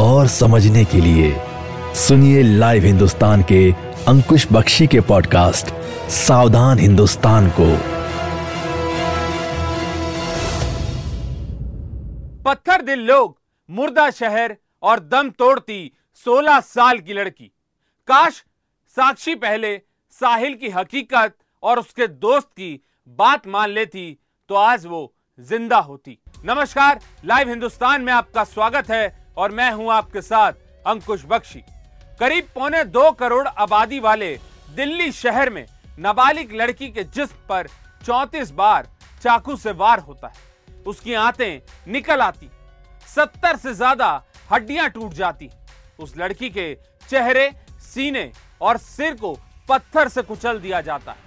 और समझने के लिए सुनिए लाइव हिंदुस्तान के अंकुश बख्शी के पॉडकास्ट सावधान हिंदुस्तान को। पत्थर दिल लोग, मुर्दा शहर और दम तोड़ती 16 साल की लड़की। काश साक्षी पहले साहिल की हकीकत और उसके दोस्त की बात मान लेती तो आज वो ज़िंदा होती। नमस्कार, लाइव हिंदुस्तान में आपका स्वागत है। और मैं हूँ आपके साथ अंकुश बख्शी। करीब पौने दो करोड़ आबादी वाले दिल्ली शहर में नाबालिग लड़की के जिस्म पर 34 बार चाकू से वार होता है। उसकी आंतें निकल आती, सत्तर से ज़्यादा हड्डियाँ टूट जाती। उस लड़की के चेहरे, सीने और सिर को पत्थर से कुचल दिया जाता है।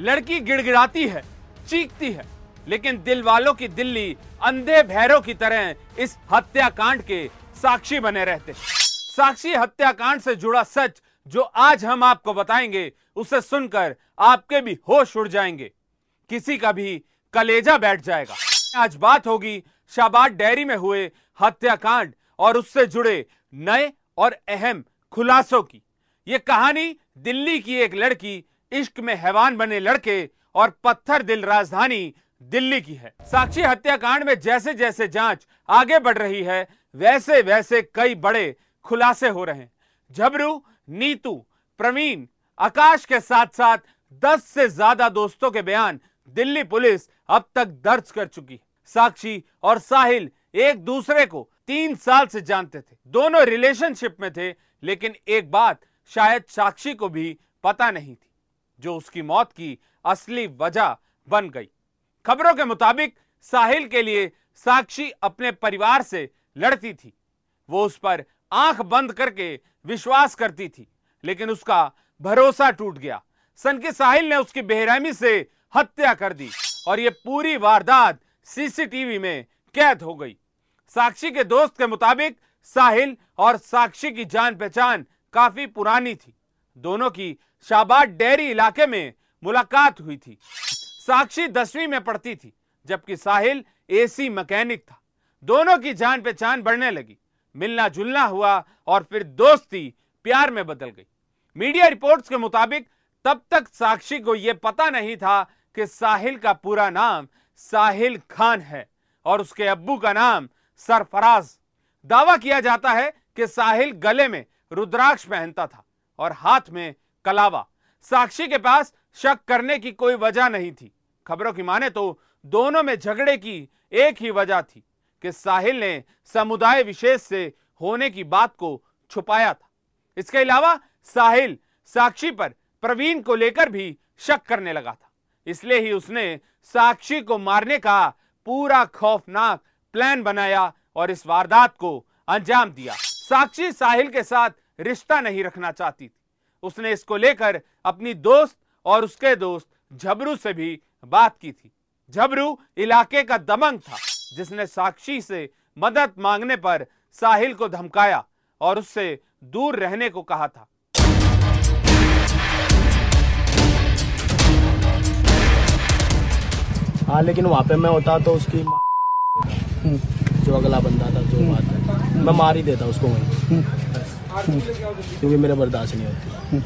लड़की गिड़गिड़ाती है, चीखती है, लेकिन दिल वालों की दिल्ली अंधे भैरों की तरह इस हत्याकांड के साक्षी बने रहते। साक्षी हत्याकांड से जुड़ा सच जो आज हम आपको बताएँगे, उसे सुनकर आपके भी होश उड़ जाएँगे। किसी का भी कलेजा बैठ जाएगा। आज बात होगी शाबाद डेयरी में हुए हत्याकांड और उससे जुड़े नए और अहम खुलासों की। यह कहानी दिल्ली की एक लड़की, इश्क में हैवान बने लड़के और पत्थर दिल राजधानी दिल्ली की है। साक्षी हत्याकांड में जैसे जैसे जाँच आगे बढ़ रही है वैसे वैसे कई बड़े खुलासे हो रहे हैं। झबरू, नीतू, प्रवीण, आकाश के साथ साथ दस से ज़्यादा दोस्तों के बयान दिल्ली पुलिस अब तक दर्ज कर चुकी साक्षी और साहिल एक दूसरे को तीन साल से जानते थे। दोनों रिलेशनशिप में थे, लेकिन एक बात शायद साक्षी को भी पता नहीं थी, जो उसकी मौत की असली वजह बन गई। खबरों के मुताबिक साहिल के लिए साक्षी अपने परिवार से लड़ती थी। वो उस पर आँख बंद करके विश्वास करती थी, लेकिन उसका भरोसा टूट गया। सन के साहिल ने उसकी बेरहमी से हत्या कर दी और ये पूरी वारदात सीसीटीवी में कैद हो गई। साक्षी के दोस्त के मुताबिक साहिल और साक्षी की जान पहचान काफ़ी पुरानी थी। दोनों की शाबाद डेयरी इलाके में मुलाकात हुई थी। साक्षी दसवीं में पढ़ती थी, जबकि साहिल एसी मैकेनिक था। दोनों की जान पहचान बढ़ने लगी। मिलना जुलना हुआ और फिर दोस्ती प्यार में बदल गई। मीडिया रिपोर्ट्स के मुताबिक तब तक साक्षी को यह पता नहीं था कि साहिल का पूरा नाम साहिल खान है और उसके अब्बू का नाम सरफराज। दावा किया जाता है कि साहिल गले में रुद्राक्ष पहनता था और हाथ में कलावा। साक्षी के पास शक करने की कोई वजह नहीं थी। खबरों की माने तो दोनों में झगड़े की एक ही वजह थी। कि साहिल ने समुदाय विशेष से होने की बात को छुपाया था। इसके अलावा साहिल साक्षी पर प्रवीण को लेकर भी शक करने लगा था। इसलिए ही उसने साक्षी को मारने का पूरा खौफनाक प्लान बनाया और इस वारदात को अंजाम दिया। साक्षी साहिल के साथ रिश्ता नहीं रखना चाहती थी। उसने इसको लेकर अपनी दोस्त और उसके दोस्त झबरू से भी बात की थी। झबरू इलाके का दमंग था। जिसने साक्षी से मदद मांगने पर साहिल को धमकाया और उससे दूर रहने को कहा था। हाँ लेकिन वहाँ पे मैं होता तो उसकी जो अगला बंदा था जो बात है मैं मार ही देता उसको वहीं। क्योंकि मेरे बर्दाश्त नहीं होती।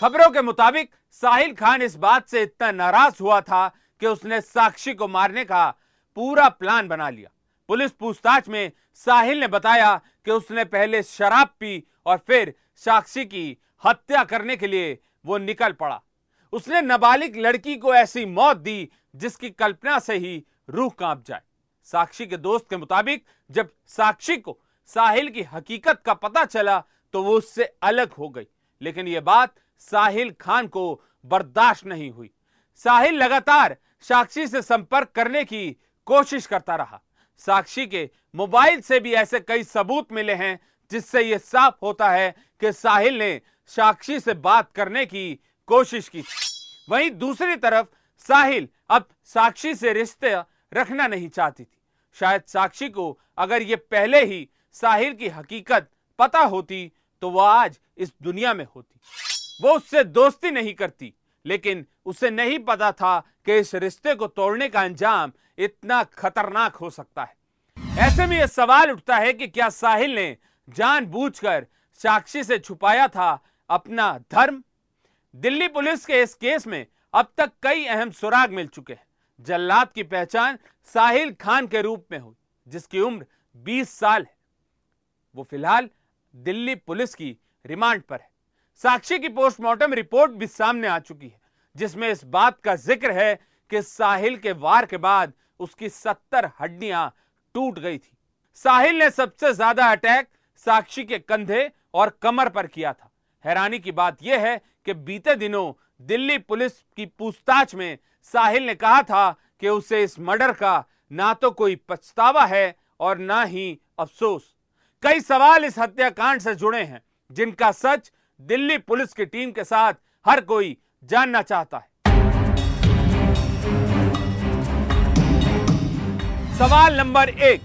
खबरों के मुताबिक साहिल खान इस बात से इतना नाराज़ हुआ था कि उसने साक्षी को मारने का पूरा प्लान बना लिया। पुलिस पूछताछ में साहिल ने बताया कि उसने पहले शराब पी और फिर साक्षी की हत्या करने के लिए वो निकल पड़ा। उसने नाबालिग लड़की को ऐसी मौत दी जिसकी कल्पना से ही रूह काँप जाए। साक्षी के दोस्त के मुताबिक जब साक्षी को साहिल की हकीकत का पता चला तो वो उससे अलग हो गई। लेकिन यह बात साहिल खान को बर्दाश्त नहीं हुई। साहिल लगातार साक्षी से संपर्क करने की कोशिश करता रहा। साक्षी के मोबाइल से भी ऐसे कई सबूत मिले हैं, जिससे यह साफ़ होता है कि साहिल ने साक्षी से बात करने की कोशिश की वहीं दूसरी तरफ़, साहिल अब साक्षी से रिश्ते रखना नहीं चाहती थी। शायद साक्षी को अगर ये पहले ही साहिल की हकीकत पता होती तो वह आज इस दुनिया में होती। वो उससे दोस्ती नहीं करती। लेकिन उसे नहीं पता था कि इस रिश्ते को तोड़ने का अंजाम इतना खतरनाक हो सकता है। ऐसे में यह सवाल उठता है कि क्या साहिल ने जानबूझकर साक्षी से छुपाया था अपना धर्म? दिल्ली पुलिस के इस केस में अब तक कई अहम सुराग मिल चुके हैं। जल्लाद की पहचान साहिल खान के रूप में हुई, जिसकी उम्र 20 साल है। वो फ़िलहाल दिल्ली पुलिस की रिमांड पर है। साक्षी की पोस्टमार्टम रिपोर्ट भी सामने आ चुकी है, जिसमें इस बात का ज़िक्र है कि साहिल के वार के बाद उसकी सत्तर हड्डियाँ टूट गई थी। साहिल ने सबसे ज़्यादा अटैक साक्षी के कंधे और कमर पर किया था। हैरानी की बात यह है कि बीते दिनों दिल्ली पुलिस की पूछताछ में साहिल ने कहा था कि उसे इस मर्डर का ना तो कोई पछतावा है और ना ही अफसोस। कई सवाल इस हत्याकांड से जुड़े हैं, जिनका सच दिल्ली पुलिस की टीम के साथ हर कोई जानना चाहता है। सवाल नंबर एक,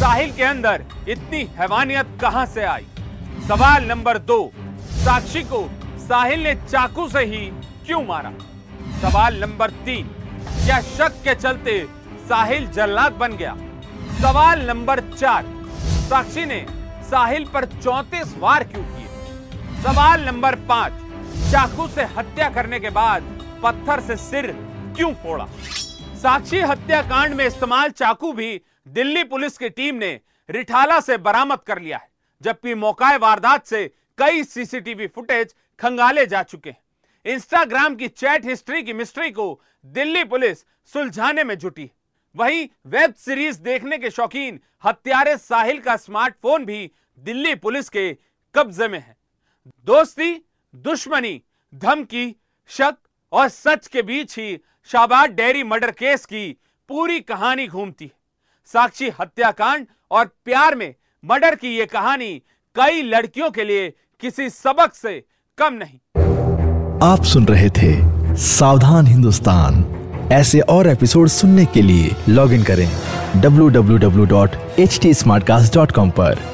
साहिल के अंदर इतनी हैवानियत कहाँ से आई? सवाल नंबर दो, साक्षी को साहिल ने चाकू से ही क्यों मारा? सवाल नंबर तीन, क्या शक के चलते साहिल जल्लाद बन गया? सवाल नंबर चार, साक्षी ने साहिल पर चौतीस वार क्यों किए सवाल नंबर पाँच, चाकू से हत्या करने के बाद पत्थर से सिर क्यों फोड़ा? साक्षी हत्याकांड में इस्तेमाल चाकू भी दिल्ली पुलिस की टीम ने रिठाला से बरामद कर लिया है, जबकि मौकाए वारदात से कई सीसीटीवी फुटेज खंगाले जा चुके हैं। इंस्टाग्राम की चैट हिस्ट्री की मिस्ट्री को दिल्ली पुलिस सुलझाने में जुटी वहीं वेब सीरीज़ देखने के शौकीन हत्यारे साहिल का स्मार्टफ़ोन भी दिल्ली पुलिस के कब्जे में है। दोस्ती, दुश्मनी, धमकी, शक और सच के बीच ही शाबाद डेयरी मर्डर केस की पूरी कहानी घूमती है। साक्षी हत्याकांड और प्यार में मर्डर की यह कहानी कई लड़कियों के लिए किसी सबक से कम नहीं। आप सुन रहे थे सावधान हिंदुस्तान। ऐसे और एपिसोड सुनने के लिए लॉग इन करें www.htsmartcast.com पर।